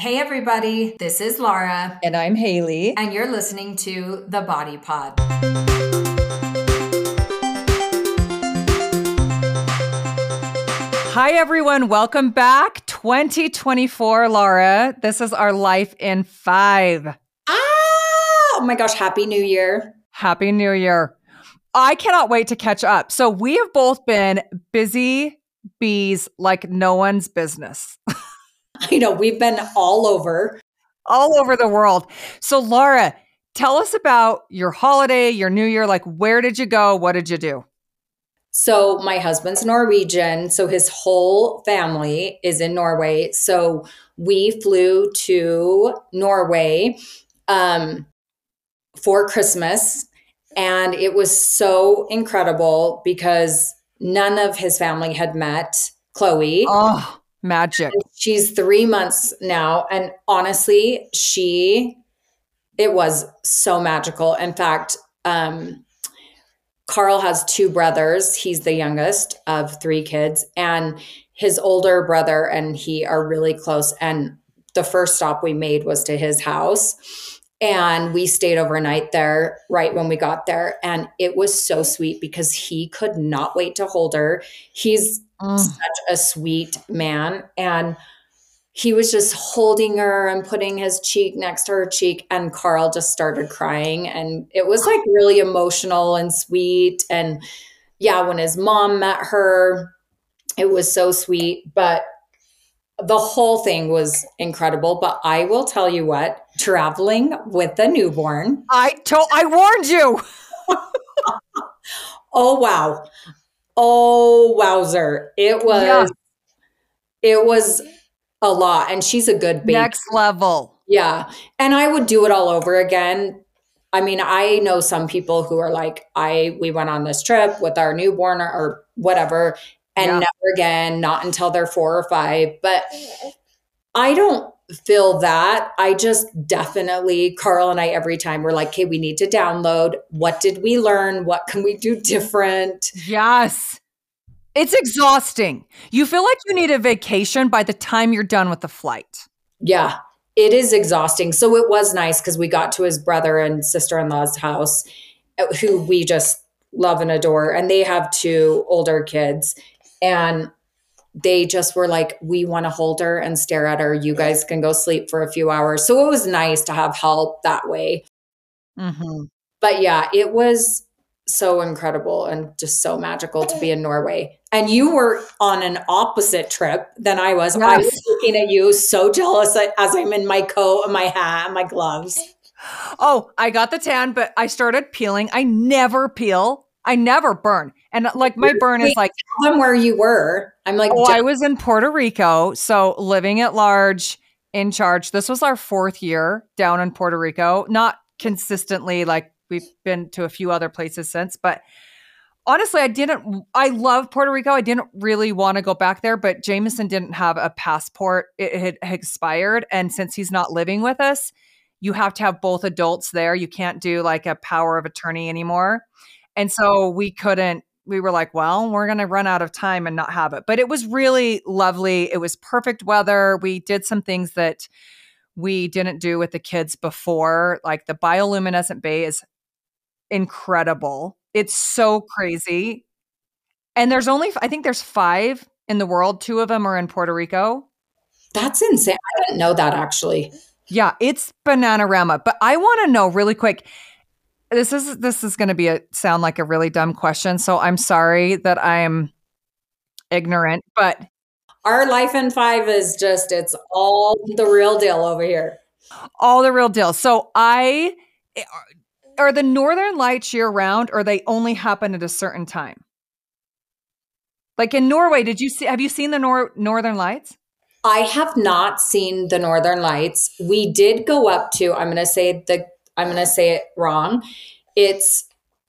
Hey, everybody, this is Laura. And I'm Hailey. And you're listening to The Body Pod. Hi, everyone. Welcome back. 2024, Laura. This is our life in five. Ah, oh my gosh. Happy New Year. Happy New Year. I cannot wait to catch up. So, we have both been busy bees like no one's business. I know we've been all over, all over the world. So, Laura, tell us about your holiday, your New Year. Like, where did you go? What did you do? So, my husband's Norwegian. So, his whole family is in Norway. So, we flew to Norway um, for Christmas. And it was so incredible because none of his family had met Chloe. Oh, magic. And she's three months now. And honestly, she, it was so magical. In fact, um, Carl has two brothers. He's the youngest of three kids, and his older brother and he are really close. And the first stop we made was to his house. And we stayed overnight there right when we got there. And it was so sweet because he could not wait to hold her. He's mm. such a sweet man. And he was just holding her and putting his cheek next to her cheek and carl just started crying and it was like really emotional and sweet and yeah when his mom met her it was so sweet but the whole thing was incredible but i will tell you what traveling with a newborn i told i warned you oh wow oh wowzer it was yeah. it was a lot and she's a good baby. Next level. Yeah. And I would do it all over again. I mean, I know some people who are like, I we went on this trip with our newborn or, or whatever, and yeah. never again, not until they're four or five. But I don't feel that. I just definitely, Carl and I, every time we're like, okay, we need to download. What did we learn? What can we do different? Yes. It's exhausting. You feel like you need a vacation by the time you're done with the flight. Yeah, it is exhausting. So it was nice because we got to his brother and sister in law's house, uh, who we just love and adore. And they have two older kids. And they just were like, we want to hold her and stare at her. You guys can go sleep for a few hours. So it was nice to have help that way. Mm-hmm. But yeah, it was so incredible and just so magical to be in Norway. And you were on an opposite trip than I was. Yes. I was looking at you so jealous as I'm in my coat and my hat and my gloves. Oh, I got the tan, but I started peeling. I never peel. I never burn. And uh, like my burn is like tell them where you were. I'm like Oh, I was in Puerto Rico. So living at large in charge. This was our fourth year down in Puerto Rico. Not consistently like we've been to a few other places since, but honestly, I didn't. I love Puerto Rico. I didn't really want to go back there, but Jameson didn't have a passport. It had expired, and since he's not living with us, you have to have both adults there. You can't do like a power of attorney anymore, and so we couldn't. We were like, well, we're going to run out of time and not have it. But it was really lovely. It was perfect weather. We did some things that we didn't do with the kids before. Like the bioluminescent bay is incredible. It's so crazy. And there's only, I think there's five in the world. Two of them are in Puerto Rico. That's insane. I didn't know that actually. Yeah, it's Bananarama. But I want to know really quick. This is this is going to be a sound like a really dumb question, so I'm sorry that I'm ignorant, but our life in 5 is just it's all the real deal over here. All the real deal. So I eh, are the northern lights year round or they only happen at a certain time? Like in Norway, did you see have you seen the nor- northern lights? I have not seen the northern lights. We did go up to I'm going to say the I'm going to say it wrong. It's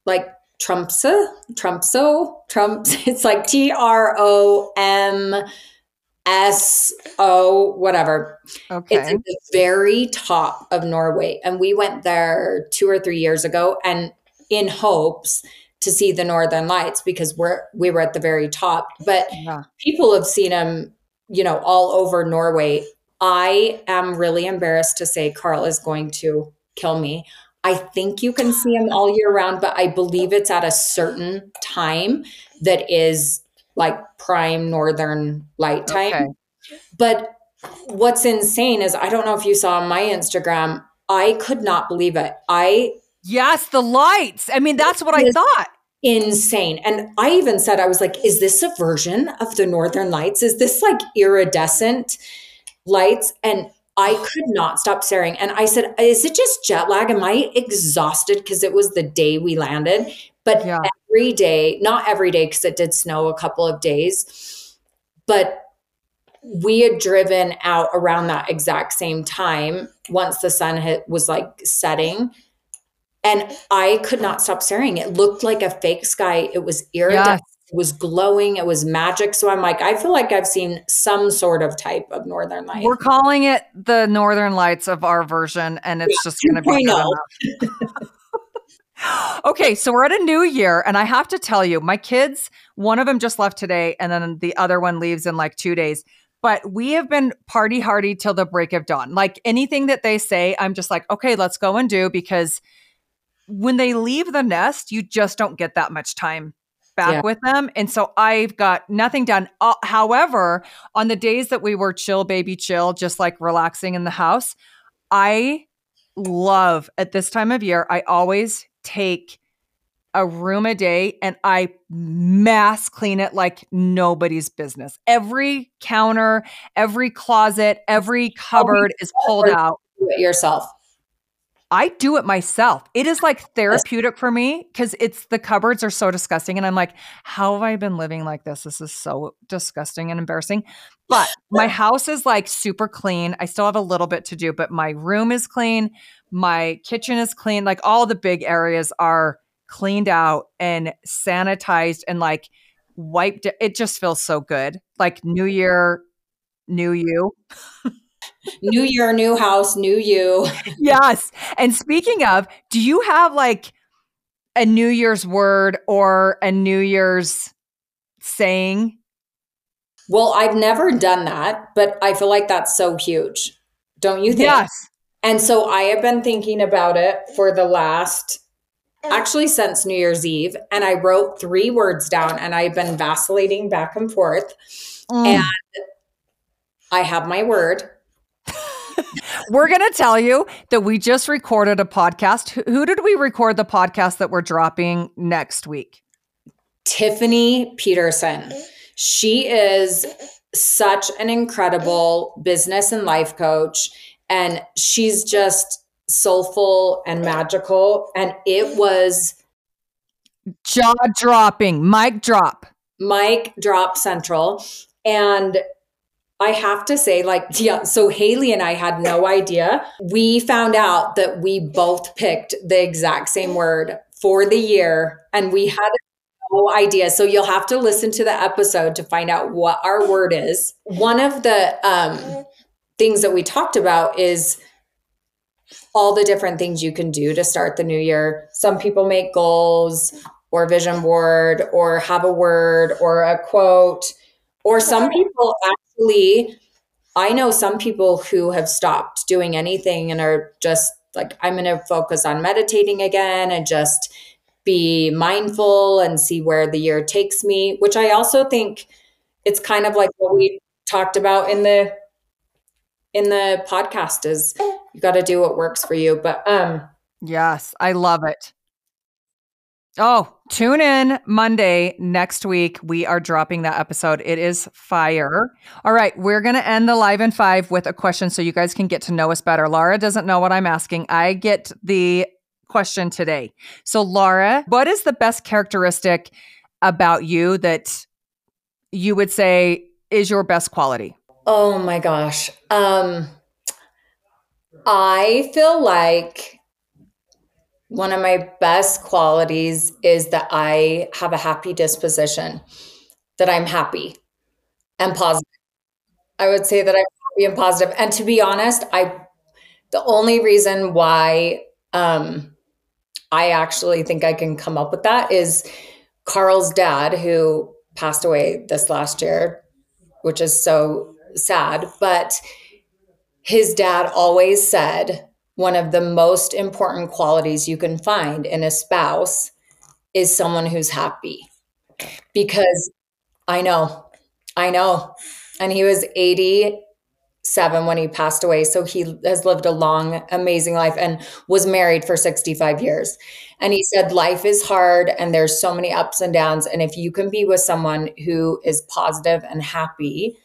like Tromsø, Tromsø, Trumps. It's like T R O M S O whatever. Okay. It's at the very top of Norway. And we went there two or three years ago and in hopes to see the northern lights because we're we were at the very top. But yeah. people have seen them, you know, all over Norway. I am really embarrassed to say Carl is going to kill me. I think you can see them all year round, but I believe it's at a certain time that is like prime northern light time. Okay. But what's insane is I don't know if you saw on my Instagram, I could not believe it. I Yes, the lights. I mean, that's what I thought. Insane. And I even said, I was like, is this a version of the Northern Lights? Is this like iridescent lights? And I could not stop staring. And I said, Is it just jet lag? Am I exhausted? Because it was the day we landed. But yeah. every day, not every day, because it did snow a couple of days, but we had driven out around that exact same time once the sun hit, was like setting. And I could not stop staring. It looked like a fake sky. It was iridescent. Yes it was glowing, it was magic. So I'm like, I feel like I've seen some sort of type of northern light. We're calling it the northern lights of our version, and it's yeah, just going to be. okay, so we're at a new year, and I have to tell you, my kids, one of them just left today, and then the other one leaves in like two days. But we have been party hardy till the break of dawn. Like anything that they say, I'm just like, okay, let's go and do because when they leave the nest, you just don't get that much time back yeah. with them. And so I've got nothing done. Uh, however, on the days that we were chill, baby chill, just like relaxing in the house, I love at this time of year, I always take a room a day and I mass clean it like nobody's business. Every counter, every closet, every cupboard is pulled out. Do it yourself. I do it myself. It is like therapeutic for me because it's the cupboards are so disgusting. And I'm like, how have I been living like this? This is so disgusting and embarrassing. But my house is like super clean. I still have a little bit to do, but my room is clean. My kitchen is clean. Like all the big areas are cleaned out and sanitized and like wiped. It just feels so good. Like New Year, new you. new year, new house, new you. yes. And speaking of, do you have like a New Year's word or a New Year's saying? Well, I've never done that, but I feel like that's so huge. Don't you think? Yes. And so I have been thinking about it for the last actually since New Year's Eve and I wrote three words down and I've been vacillating back and forth. Mm. And I have my word we're going to tell you that we just recorded a podcast. Who did we record the podcast that we're dropping next week? Tiffany Peterson. She is such an incredible business and life coach. And she's just soulful and magical. And it was jaw dropping, mic drop. Mic drop central. And I have to say, like, yeah, so Hailey and I had no idea. We found out that we both picked the exact same word for the year and we had no idea. So you'll have to listen to the episode to find out what our word is. One of the um, things that we talked about is all the different things you can do to start the new year. Some people make goals or vision board or have a word or a quote or some people actually, I know some people who have stopped doing anything and are just like, I'm going to focus on meditating again and just be mindful and see where the year takes me, which I also think it's kind of like what we talked about in the in the podcast is you got to do what works for you but um yes i love it Oh, tune in Monday next week. We are dropping that episode. It is fire. All right, we're going to end the live in five with a question so you guys can get to know us better. Laura doesn't know what I'm asking. I get the question today. So, Laura, what is the best characteristic about you that you would say is your best quality? Oh my gosh. Um, I feel like one of my best qualities is that I have a happy disposition, that I'm happy and positive. I would say that I'm happy and positive. And to be honest, I the only reason why um, I actually think I can come up with that is Carl's dad, who passed away this last year, which is so sad. But his dad always said one of the most important qualities you can find in a spouse is someone who's happy. Because I know, I know. And he was 87 when he passed away. So he has lived a long, amazing life and was married for 65 years. And he said, Life is hard and there's so many ups and downs. And if you can be with someone who is positive and happy,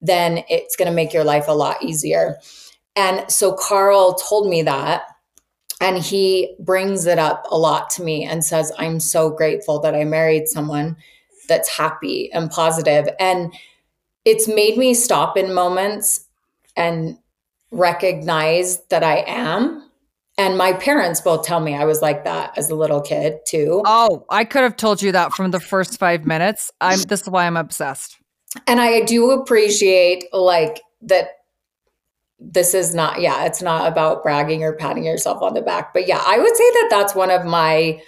then it's going to make your life a lot easier. And so Carl told me that. And he brings it up a lot to me and says, I'm so grateful that I married someone that's happy and positive. And it's made me stop in moments and recognize that I am. And my parents both tell me I was like that as a little kid too. Oh, I could have told you that from the first five minutes. I'm this is why I'm obsessed. And I do appreciate like that this is not yeah it's not about bragging or patting yourself on the back. But yeah i would say that that's one of my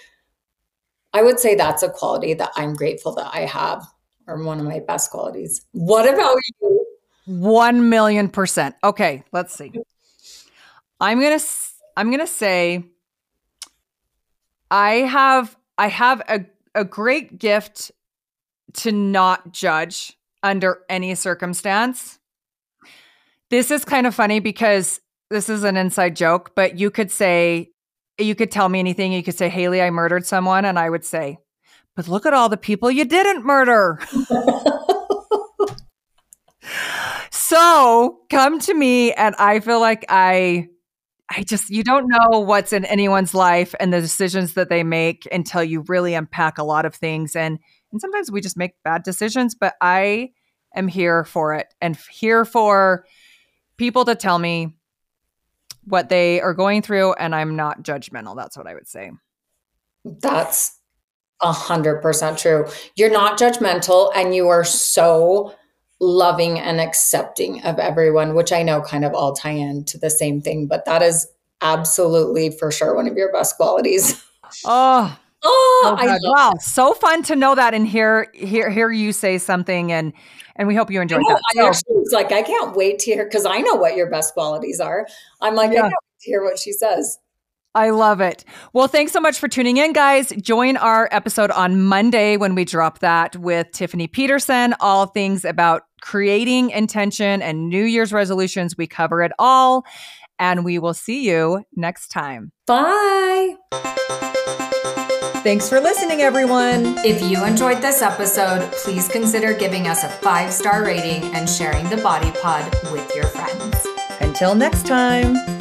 i would say that's a quality that i'm grateful that i have or one of my best qualities. What about you? 1 million percent. Okay let's see. I'm gonna i'm gonna say i have i have a, a great gift to not judge under any circumstance this is kind of funny because this is an inside joke, but you could say, you could tell me anything. You could say, Hailey, I murdered someone. And I would say, but look at all the people you didn't murder. so come to me. And I feel like I, I just, you don't know what's in anyone's life and the decisions that they make until you really unpack a lot of things. And, and sometimes we just make bad decisions, but I am here for it and here for, people to tell me what they are going through and I'm not judgmental. That's what I would say. That's a hundred percent true. You're not judgmental and you are so loving and accepting of everyone, which I know kind of all tie into the same thing, but that is absolutely for sure one of your best qualities. Oh, Oh, oh wow, so fun to know that and hear hear hear you say something and and we hope you enjoyed that. I actually was like, I can't wait to hear because I know what your best qualities are. I'm like, yeah. I can't wait to hear what she says. I love it. Well, thanks so much for tuning in, guys. Join our episode on Monday when we drop that with Tiffany Peterson, all things about creating intention and New Year's resolutions. We cover it all. And we will see you next time. Bye. Thanks for listening, everyone. If you enjoyed this episode, please consider giving us a five star rating and sharing the Body Pod with your friends. Until next time.